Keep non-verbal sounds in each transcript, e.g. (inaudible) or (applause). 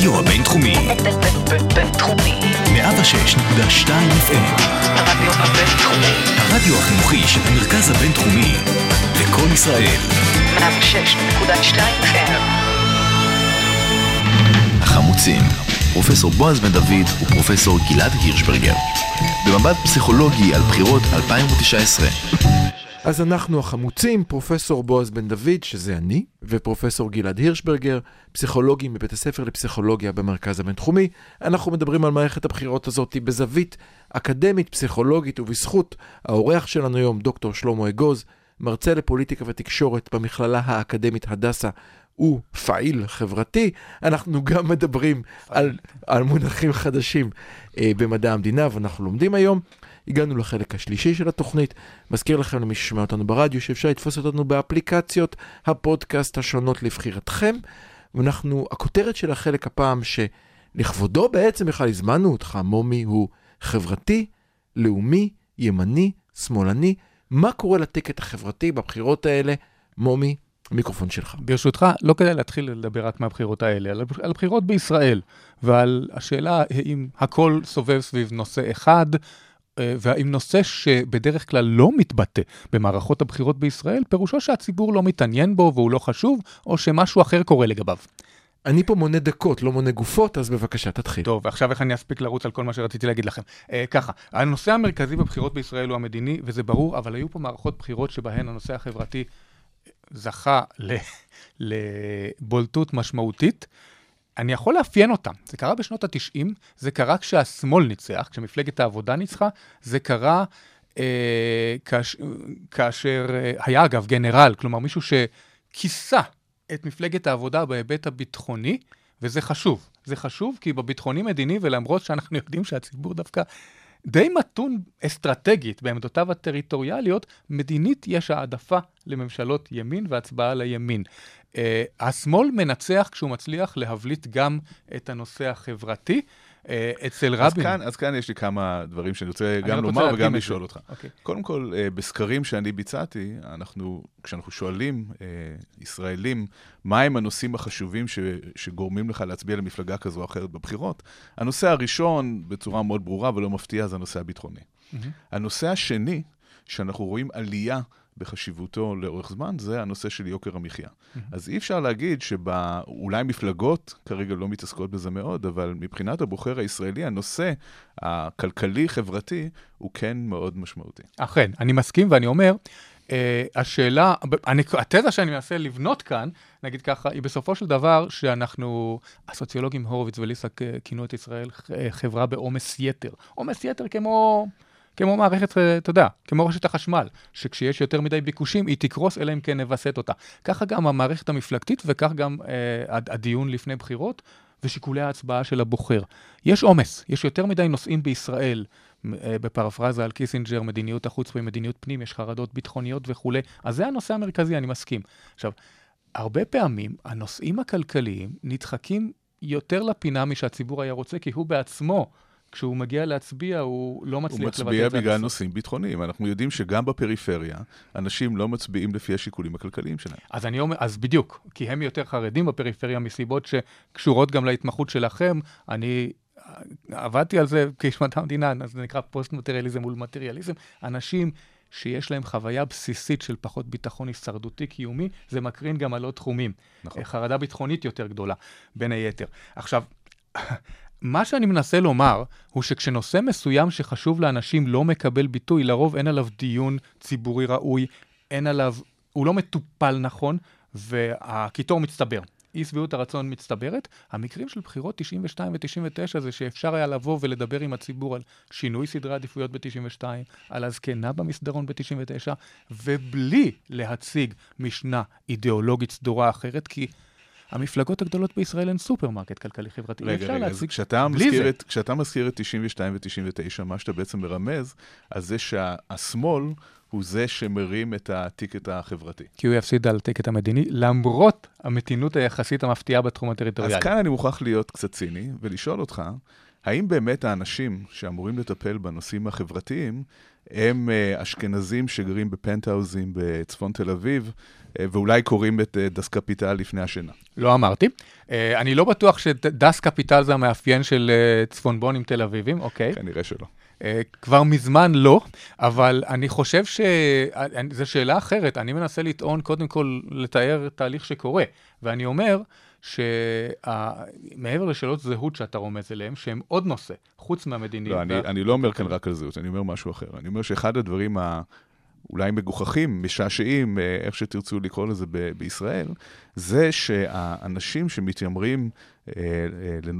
הרדיו הבינתחומי. בינתחומי. 106.2 FM. הרדיו הבינתחומי. הרדיו החינוכי של המרכז הבינתחומי. לקום ישראל. 106.2 FM. החמוצים. פרופסור בועז בן דוד ופרופסור גלעד הירשברגר. במבט פסיכולוגי על בחירות 2019. אז אנחנו החמוצים, פרופסור בועז בן דוד, שזה אני, ופרופסור גלעד הירשברגר, פסיכולוגים בבית הספר לפסיכולוגיה במרכז הבינתחומי. אנחנו מדברים על מערכת הבחירות הזאת בזווית אקדמית, פסיכולוגית, ובזכות האורח שלנו היום, דוקטור שלמה אגוז, מרצה לפוליטיקה ותקשורת במכללה האקדמית הדסה. הוא פעיל חברתי, אנחנו גם מדברים על, על מונחים חדשים אה, במדע המדינה, ואנחנו לומדים היום. הגענו לחלק השלישי של התוכנית. מזכיר לכם למי ששומע אותנו ברדיו, שאפשר לתפוס אותנו באפליקציות הפודקאסט השונות לבחירתכם. ואנחנו, הכותרת של החלק הפעם, שלכבודו בעצם בכלל הזמנו אותך, מומי, הוא חברתי, לאומי, ימני, שמאלני. מה קורה לטיקט החברתי בבחירות האלה? מומי, המיקרופון שלך. ברשותך, לא כדאי להתחיל לדבר רק מהבחירות האלה, על על הבחירות בישראל, ועל השאלה האם הכל סובב סביב נושא אחד, אה, והאם נושא שבדרך כלל לא מתבטא במערכות הבחירות בישראל, פירושו שהציבור לא מתעניין בו והוא לא חשוב, או שמשהו אחר קורה לגביו. אני פה מונה דקות, לא מונה גופות, אז בבקשה, תתחיל. טוב, ועכשיו איך אני אספיק לרוץ על כל מה שרציתי להגיד לכם. אה, ככה, הנושא המרכזי בבחירות בישראל הוא המדיני, וזה ברור, אבל היו פה מערכות בחירות שבהן הנושא החברתי זכה ל, לבולטות משמעותית. אני יכול לאפיין אותם. זה קרה בשנות ה-90, זה קרה כשהשמאל ניצח, כשמפלגת העבודה ניצחה, זה קרה אה, כאש, כאשר אה, היה אגב גנרל, כלומר מישהו שכיסה את מפלגת העבודה בהיבט הביטחוני, וזה חשוב. זה חשוב כי בביטחוני-מדיני, ולמרות שאנחנו יודעים שהציבור דווקא די מתון אסטרטגית בעמדותיו הטריטוריאליות, מדינית יש העדפה לממשלות ימין והצבעה לימין. Uh, השמאל מנצח כשהוא מצליח להבליט גם את הנושא החברתי. Uh, אצל אז רבין... כאן, אז כאן יש לי כמה דברים שאני רוצה גם רוצה לומר להדגים וגם. לשאול אותך. אוקיי. קודם כל, אה, בסקרים שאני ביצעתי, אנחנו, כשאנחנו שואלים אה, ישראלים מהם הנושאים החשובים ש, שגורמים לך להצביע למפלגה כזו או אחרת בבחירות, הנושא הראשון, בצורה מאוד ברורה ולא מפתיעה, זה הנושא הביטחוני. מהמם. הנושא השני, שאנחנו רואים עלייה בחשיבותו לאורך זמן, זה הנושא של יוקר המחיה. אז אי אפשר להגיד שאולי מפלגות כרגע לא מתעסקות בזה מאוד, אבל מבחינת הבוחר הישראלי, הנושא הכלכלי-חברתי הוא כן מאוד משמעותי. אכן, אני מסכים ואני אומר, uh, השאלה, אני, התזה שאני מנסה לבנות כאן, נגיד ככה, היא בסופו של דבר שאנחנו, הסוציולוגים הורוביץ וליסק אה, כינו את ישראל אה, חברה בעומס יתר. עומס יתר כמו... כמו מערכת, אה, אתה יודע, כמו רשת החשמל, שכשיש יותר מדי ביקושים, היא תקרוס אלא אם כן נווסת אותה. ככה גם המערכת המפלגתית וכך גם אה, הד- הדיון לפני בחירות ושיקולי ההצבעה של הבוחר. יש עומס, יש יותר מדי נושאים בישראל, אה, בפרפרזה על קיסינג'ר, מדיניות החוץ ומדיניות פנים, יש חרדות ביטחוניות וכולי. אז זה הנושא המרכזי, אני מסכים. עכשיו, הרבה פעמים הנושאים הכלכליים נדחקים יותר לפינה משהציבור היה רוצה, כי הוא בעצמו, כשהוא מגיע להצביע, הוא לא מצליח הוא לבטא מצביע את זה. עד בגלל הסוף. נושאים ביטחוניים. אנחנו יודעים שגם בפריפריה, אנשים לא מצביעים לפי השיקולים הכלכליים שלהם. אז אני אומר, אז בדיוק, כי הם יותר חרדים בפריפריה מסיבות שקשורות גם להתמחות שלכם. אני עבדתי על זה כאיש מדע המדינה, אז זה נקרא פוסט-מטריאליזם מול מטריאליזם. אנשים שיש להם חוויה בסיסית של פחות ביטחון הישרדותי קיומי, זה מקרין גם על עוד תחומים. נכון. חרדה ביטחונית יותר גדולה, בין היתר. עכשיו, מה שאני מנסה לומר, הוא שכשנושא מסוים שחשוב לאנשים לא מקבל ביטוי, לרוב אין עליו דיון ציבורי ראוי, אין עליו, הוא לא מטופל נכון, והקיטור מצטבר. אי שביעות הרצון מצטברת. המקרים של בחירות 92 ו-99 זה שאפשר היה לבוא ולדבר עם הציבור על שינוי סדרי עדיפויות ב-92, על הזקנה במסדרון ב-99, ובלי להציג משנה אידיאולוגית סדורה אחרת, כי המפלגות הגדולות בישראל הן סופרמרקט כלכלי-חברתי. רגע, רגע, אז כשאתה מזכיר. את, כשאתה מזכיר את 92 ו-99, מה שאתה בעצם מרמז, אז זה שהשמאל הוא זה שמרים את הטיקט החברתי. כי הוא יפסיד על הטיקט המדיני, למרות המתינות היחסית המפתיעה בתחום אז הטריטוריאלי. כאן אני מוכרח להיות קצת ציני ולשאול אותך, האם באמת האנשים שאמורים לטפל בנושאים החברתיים, הם אה, אשכנזים שגרים בפנטהאוזים בצפון תל אביב, ואולי קוראים את אה, דס קפיטל לפני השינה. לא אמרתי. אה, אני לא בטוח שדס קפיטל זה המאפיין של אה, צפונבונים תל אביבים, אוקיי. כנראה שלא. אה, כבר מזמן לא, אבל אני חושב שזו שאלה אחרת. אני מנסה לטעון, קודם כל, לתאר תהליך שקורה, ואני אומר שמעבר לשאלות זהות שאתה רומז אליהן, שהן עוד נושא, חוץ מהמדיני. לא, אני, אני לא אומר כאן רק על זהות, אני אומר משהו אחר. אני אומר שאחד הדברים ה... אולי מגוחכים, משעשעים, אה, איך שתרצו לקרוא לזה ב- בישראל, זה שהאנשים שמתיימרים אה, אה,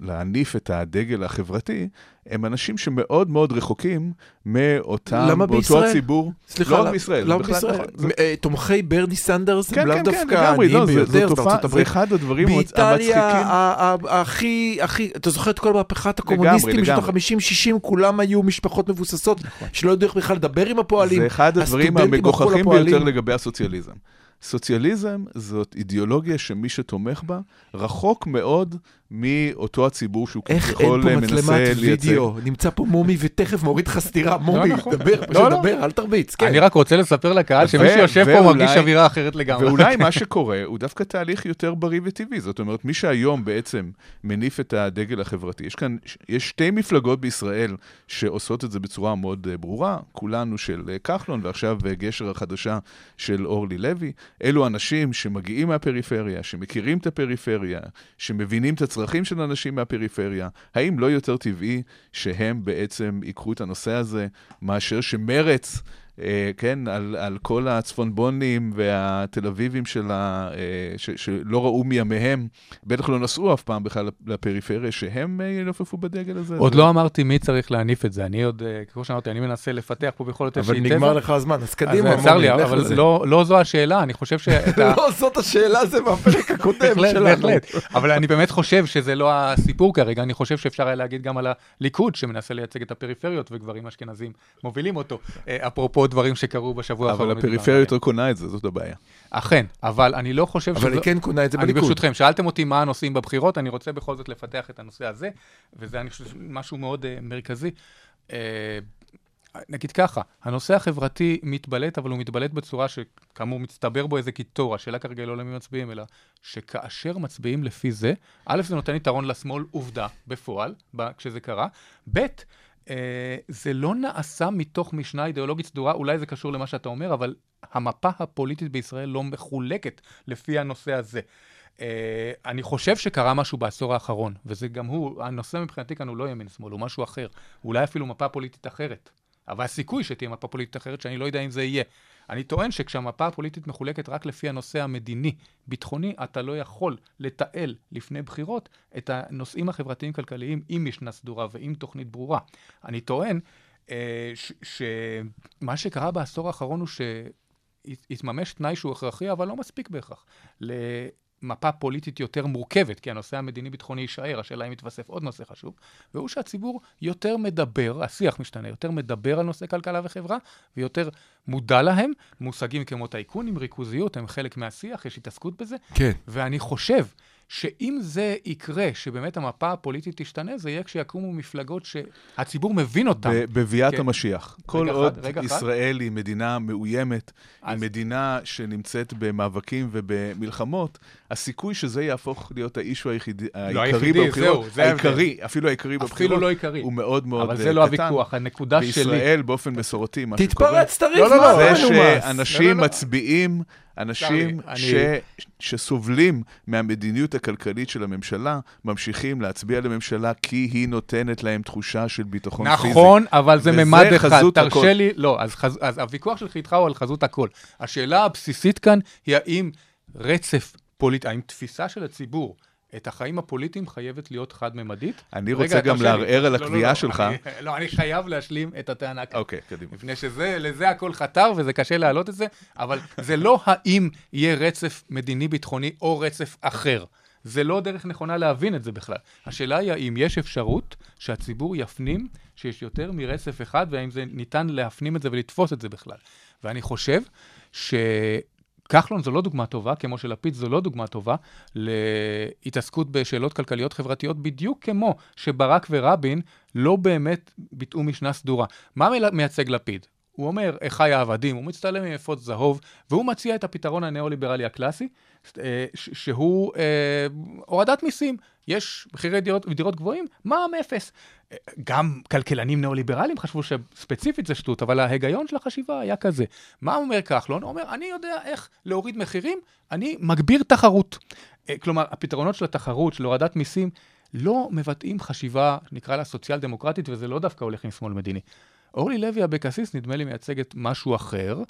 להניף את הדגל החברתי, הם אנשים שמאוד מאוד רחוקים מאותם, למה באותו בישראל? הציבור. סליחה, לא רק בישראל. למה בכלל בישראל? נכון. זה- אה, תומכי ברני סנדרס כן, הם לאו כן, כן, דווקא העניים לא, ביותר תופעה, בארצות זה. אחד הדברים המצ- באיטליה המצחיקים. ה- ה- הכי, הכי, אתה זוכר את כל מהפכת הקומוניסטים בשנות לגמרי. נכון. ה-50-60, כולם היו משפחות מבוססות, שלא ידעו איך בכלל לדבר עם הפועלים. זה אחד הדברים המגוחכים. ביותר לגבי הסוציאליזם. סוציאליזם זאת אידיאולוגיה שמי שתומך בה רחוק מאוד מאותו הציבור שהוא איך אין כביכול פה מנסה מצלמת. וידאו? נמצא פה מומי ותכף מוריד לך סטירה. מומי, נכון. דבר, פשוט לא, לא. דבר, אל תרביץ. כן. אני רק רוצה לספר לקהל שמי שיושב פה מרגיש אווירה אחרת לגמרי. ואולי מה (laughs) שקורה הוא דווקא תהליך יותר בריא וטבעי. זאת אומרת, מי שהיום בעצם מניף את הדגל החברתי, יש כאן, יש שתי מפלגות בישראל שעושות את זה בצורה מאוד אה, ברורה, כולנו של אה, כחלון, ועכשיו אה, גשר החדשה של אורלי לוי. אלו אנשים שמגיעים מהפריפריה, שמכירים את הפריפריה, שמבינים את הצרכים של אנשים מהפריפריה. האם לא יותר טבעי שהם בעצם ייקחו את הנושא הזה, מאשר שמרץ... אה, כן, על, על כל הצפונבונים והתל אביבים שלה, אה, ש, שלא ראו מימיהם, בטח לא נסעו אף פעם בכלל לפריפריה, שהם אה, ינופפו בדגל הזה. עוד זה- לא אמרתי מי צריך להניף את זה. אני עוד, כמו שאמרתי, אני מנסה לפתח פה בכל זאת אבל איזושהי נגמר תזה. לך הזמן, אז אז קדימה, צר מומי, לי, אבל לזה. לא- לא זו השאלה, אני חושב שאתה... (laughs) לא, זאת השאלה, זה מהפרק הקודם שלנו. בהחלט. אבל אני באמת חושב שזה לא הסיפור כרגע, אני חושב שאפשר היה להגיד גם על הליכוד, שמנסה לייצג את הפריפריות, וגברים אשכנזים מובילים אותו. אה, אפרופו דברים שקרו בשבוע האחרון. אבל הפריפריה. יותר קונה את זה, זאת הבעיה. אכן, אבל אני לא חושב אבל היא כן קונה את זה אני בליכוד. ברשותכם, שאלתם אותי מה הנושאים בבחירות, אני רוצה בכל זאת לפתח את הנושא הזה, וזה, אני חושב, משהו מאוד uh, מרכזי. Uh, נגיד ככה, הנושא החברתי מתבלט, אבל הוא מתבלט בצורה שכאמור מצטבר בו איזה קיטור. השאלה כרגע לא למי מצביעים, אלא שכאשר מצביעים לפי זה, א', זה נותן יתרון לשמאל, עובדה, בפועל, ב- כשזה קרה, ב', זה לא נעשה מתוך משנה אידיאולוגית סדורה, אולי זה קשור למה שאתה אומר, אבל המפה הפוליטית בישראל לא מחולקת לפי הנושא הזה. Uh, אני חושב שקרה משהו בעשור האחרון, וזה גם הוא, הנושא מבחינתי כאן הוא לא ימין-שמאל, הוא משהו אחר. אולי אפילו מפה פוליטית אחרת. אבל הסיכוי שתהיה מפה פוליטית אחרת, שאני לא יודע אם זה יהיה. אני טוען שכשהמפה הפוליטית מחולקת רק לפי הנושא המדיני-ביטחוני, אתה לא יכול לתעל לפני בחירות את הנושאים החברתיים-כלכליים עם משנה סדורה ועם תוכנית ברורה. אני טוען אה, שמה שקרה בעשור האחרון הוא שהתממש תנאי שהוא הכרחי, אבל לא מספיק בהכרח. למפה פוליטית יותר מורכבת, כי הנושא המדיני-ביטחוני יישאר, השאלה אם יתווסף עוד נושא חשוב, והוא שהציבור יותר מדבר, השיח משתנה, יותר מדבר על נושא כלכלה וחברה, ויותר מודע להם. מושגים כמו טייקונים, ריכוזיות, הם חלק מהשיח, יש התעסקות בזה, כן. ואני חושב שאם זה יקרה, שבאמת המפה הפוליטית תשתנה, זה יהיה כשיקומו מפלגות שהציבור מבין אותן. בביאת כן. המשיח. כל אחד, עוד רגע אחד. ישראל היא מדינה מאוימת, היא אז- מדינה שנמצאת במאבקים ובמלחמות, הסיכוי שזה יהפוך להיות האישו העיקרי לא היחידי, בבחירות, זהו, זה. העיקרי, אפילו העיקרי בבחירות, אפילו לא עיקרי. הוא מאוד מאוד אבל אה, זה לא קטן. הוויכוח, הנקודה שלי... בישראל, באופן מסורתי, מה שקורה, תתפרץ, תריב, לא, לא, מה לא, אתה זה מנומס? שאנשים לא, לא, לא. מצביעים, אנשים לי, ש... אני- שסובלים מהמדיניות הכלכלית של הממשלה, ממשיכים להצביע לממשלה כי היא נותנת להם תחושה של ביטחון פיזי. נכון, אבל זה וזה ממד אחד. חזות הכל. תרשה לי, לא, אז, חז, אז הוויכוח שלך איתך הוא על חזות הכל. השאלה הבסיסית כאן היא האם רצף פוליטי, האם תפיסה של הציבור את החיים הפוליטיים חייבת להיות חד-ממדית? אני רגע, רוצה גם תרשה לי. לערער על לא, לא, הקביעה לא, שלך. אני, לא, אני חייב להשלים את הטענה כאן. אוקיי, קדימה. מפני שזה, לזה הכל חתר וזה קשה להעלות את זה, אבל זה לא האם יהיה רצף מדיני-ביטחוני או רצף אחר. זה לא דרך נכונה להבין את זה בכלל. השאלה היא האם יש אפשרות שהציבור יפנים שיש יותר מרצף אחד, והאם זה ניתן להפנים את זה ולתפוס את זה בכלל. ואני חושב שכחלון זו לא דוגמה טובה, כמו שלפיד זו לא דוגמה טובה, להתעסקות בשאלות כלכליות חברתיות, בדיוק כמו שברק ורבין לא באמת ביטאו משנה סדורה. מה מייצג לפיד? הוא אומר, אחי העבדים, הוא מצטלם עם אפוד זהוב, והוא מציע את הפתרון הניאו-ליברלי הקלאסי, אה, שהוא אה, הורדת מיסים. יש מחירי דירות, דירות גבוהים, מע"מ אפס. אה, גם כלכלנים ניאו-ליברליים חשבו שספציפית זה שטות, אבל ההיגיון של החשיבה היה כזה. מה אומר כחלון? הוא אומר, אני יודע איך להוריד מחירים, אני מגביר תחרות. אה, כלומר, הפתרונות של התחרות, של הורדת מיסים, לא מבטאים חשיבה, נקרא לה סוציאל דמוקרטית, וזה לא דווקא הולך עם שמאל מדיני. אורלי לוי אבקסיס, נדמה לי, מייצגת משהו אחר.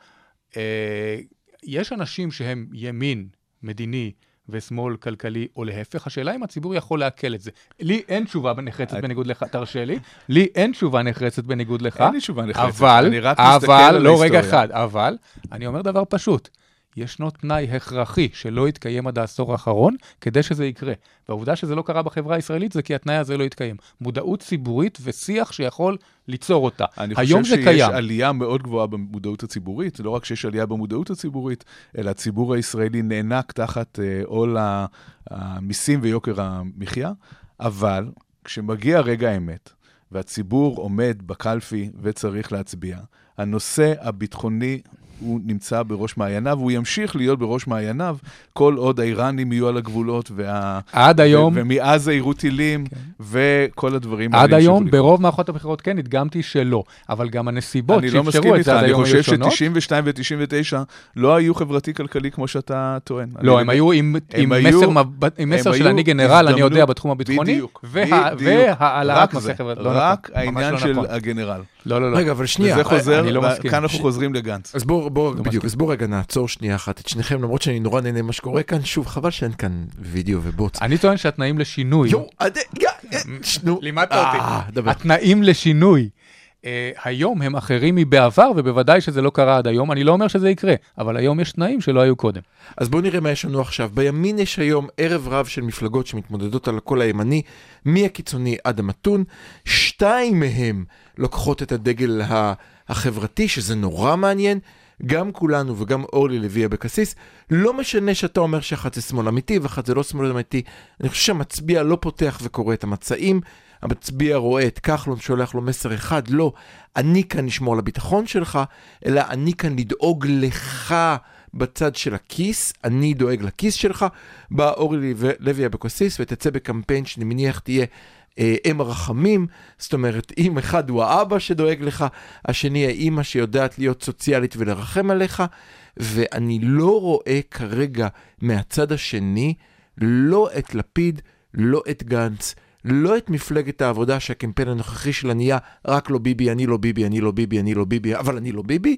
אה, יש אנשים שהם ימין, מדיני, ושמאל כלכלי, או להפך, השאלה אם הציבור יכול לעכל את זה. לי אין תשובה נחרצת בניגוד לך, תרשה לי, לי אין תשובה נחרצת בניגוד לך, אין לי תשובה נחרצת, אבל, אני רק מסתכל אבל, על לא רגע ההיסטוריה. אחד, אבל, אני אומר דבר פשוט. ישנו תנאי הכרחי שלא התקיים עד העשור האחרון כדי שזה יקרה. והעובדה שזה לא קרה בחברה הישראלית זה כי התנאי הזה לא התקיים. מודעות ציבורית ושיח שיכול ליצור אותה. אני היום חושב זה שיש קיים. עלייה מאוד גבוהה במודעות הציבורית, לא רק שיש עלייה במודעות הציבורית, אלא הציבור הישראלי נאנק תחת אה, עול ה- המיסים ויוקר המחיה, אבל כשמגיע רגע האמת, והציבור עומד בקלפי וצריך להצביע, הנושא הביטחוני הוא נמצא בראש מעייניו, והוא ימשיך להיות בראש מעייניו כל עוד האיראנים יהיו על הגבולות, וה... עד היום, ו- ומעזה יירו טילים, וכל הדברים עד האלה ימשיכו היום. ברוב מערכות הבחירות כן, הדגמתי שלא. אבל גם הנסיבות אני לא מסכים שאפשרו את איתך, זה עד אני היום היו חושב שונות. ש-92 ו-99 לא היו חברתי-כלכלי כמו שאתה טוען. לא, אני- הם היו עם, עם היו- מסר, עם הם מסר של אני גנרל, אני יודע בתחום הביטחוני. והעלאת. לא רק העניין לא של. הגנרל. לא, לא, לא. רגע, אבל שנייה. וזה חוזר, אני לא מסכים. וכאן אנחנו חוזרים לגנץ. אז בואו, לא בדיוק. אז בואו רגע נעצור שנייה אחת את שניכם, למרות שאני נורא נהנה ממה שקורה כאן, שוב, חבל שאין כאן וידאו ובוץ. אני טוען שהתנאים לשינוי, יואו, אה. לימדת אה, אותי. התנאים לשינוי אה, היום הם אחרים מבעבר, ובוודאי שזה לא קרה עד היום. אני לא אומר שזה יקרה, אבל היום יש תנאים שלא היו קודם. אז בואו נראה מה יש לנו עכשיו. בימין יש היום ערב רב של מפלגות שמתמודדות על הקול הימני, מהקיצוני עד המתון. שתיים מהם לוקחות את הדגל ה- החברתי, שזה נורא מעניין. גם כולנו וגם אורלי לוי אבקסיס, לא משנה שאתה אומר שאחת זה שמאל אמיתי ואחת זה לא שמאל אמיתי, אני חושב שהמצביע לא פותח וקורא את המצעים, המצביע רואה את כחלון, שולח לו מסר אחד, לא, אני כאן לשמור על הביטחון שלך, אלא אני כאן לדאוג לך בצד של הכיס, אני דואג לכיס שלך, באה אורלי לוי אבקסיס ותצא בקמפיין שאני מניח תהיה אה, אם הרחמים, זאת אומרת, אם אחד הוא האבא שדואג לך, השני האימא שיודעת להיות סוציאלית ולרחם עליך, ואני לא רואה כרגע מהצד השני לא את לפיד, לא את גנץ, לא את מפלגת העבודה שהקמפיין הנוכחי שלה נהיה רק לא ביבי, אני לא ביבי, אני לא ביבי, אני לא ביבי, אבל אני לא ביבי,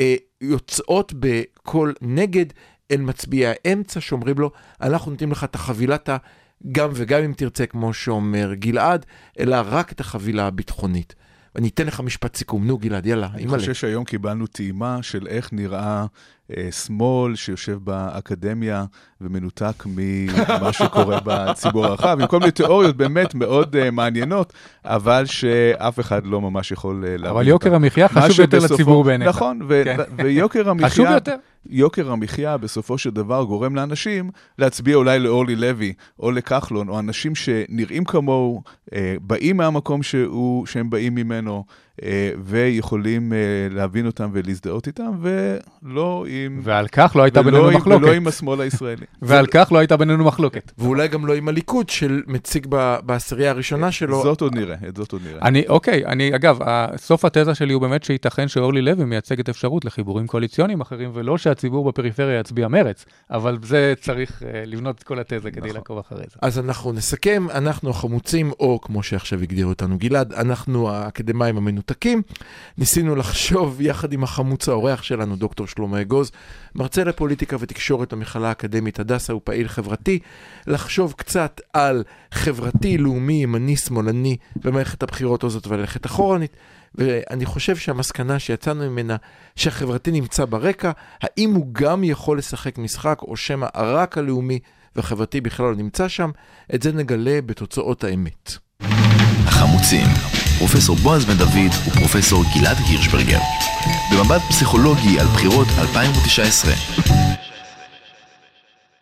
אה, יוצאות בקול נגד אל מצביעי האמצע שאומרים לו, אנחנו נותנים לך את החבילת ה... גם וגם אם תרצה, כמו שאומר גלעד, אלא רק את החבילה הביטחונית. ואני אתן לך משפט סיכום. נו, גלעד, יאללה, אני אימא'לה. חושב שהיום קיבלנו טעימה של איך נראה אה, שמאל שיושב באקדמיה ומנותק ממה שקורה (laughs) בציבור הרחב, עם כל מיני תיאוריות באמת מאוד אה, מעניינות, אבל שאף אחד לא ממש יכול אה, להבין אבל יוקר המחיה מה חשוב יותר לציבור בעיניך. נכון, ו- כן. ויוקר (laughs) המחיה... חשוב יותר. יוקר המחיה בסופו של דבר גורם לאנשים להצביע אולי לאורלי לוי או לכחלון, או אנשים שנראים כמוהו, אה, באים מהמקום שהוא, שהם באים ממנו, ויכולים אה, להבין אותם ולהזדהות איתם, ולא עם... ועל כך לא הייתה בינינו מחלוקת. ולא עם השמאל הישראלי. (laughs) ועל כך לא הייתה בינינו מחלוקת. ואולי גם לא עם הליכוד של מציג ב- בעשירייה הראשונה שלו. זאת עוד נראה, את זאת עוד נראה. אני, אוקיי, אני, אגב, סוף התזה שלי הוא באמת שייתכן שאורלי לוי מייצגת אפשרות לחיבורים קואליציוניים אחרים, ולא שהציבור בפריפריה יצביע מרץ, אבל זה צריך uh, לבנות את כל התזה כדי נכון. לעקוב אחרי זה. אז אנחנו נסכם, אנחנו החמוצים, או כמו שעכשיו הגדיר אותנו גלעד, אנחנו האקדמאים המנותקים. ניסינו לחשוב יחד עם החמוץ האורח שלנו, דוקטור שלמה אגוז, מרצה לפוליטיקה ותקשורת במכללה האקדמית הדסה, הוא פעיל חברתי, לחשוב קצת על חברתי, לאומי, ימני, שמאלני במערכת הבחירות הזאת וללכת אחורנית. ואני חושב שהמסקנה שיצאנו ממנה, שהחברתי נמצא ברקע, האם הוא גם יכול לשחק משחק, או שמא רק הלאומי והחברתי בכלל לא נמצא שם, את זה נגלה בתוצאות האמת. החמוצים, פרופסור בועז בן דוד ופרופסור גלעד הירשברגר. במבט פסיכולוגי על בחירות 2019.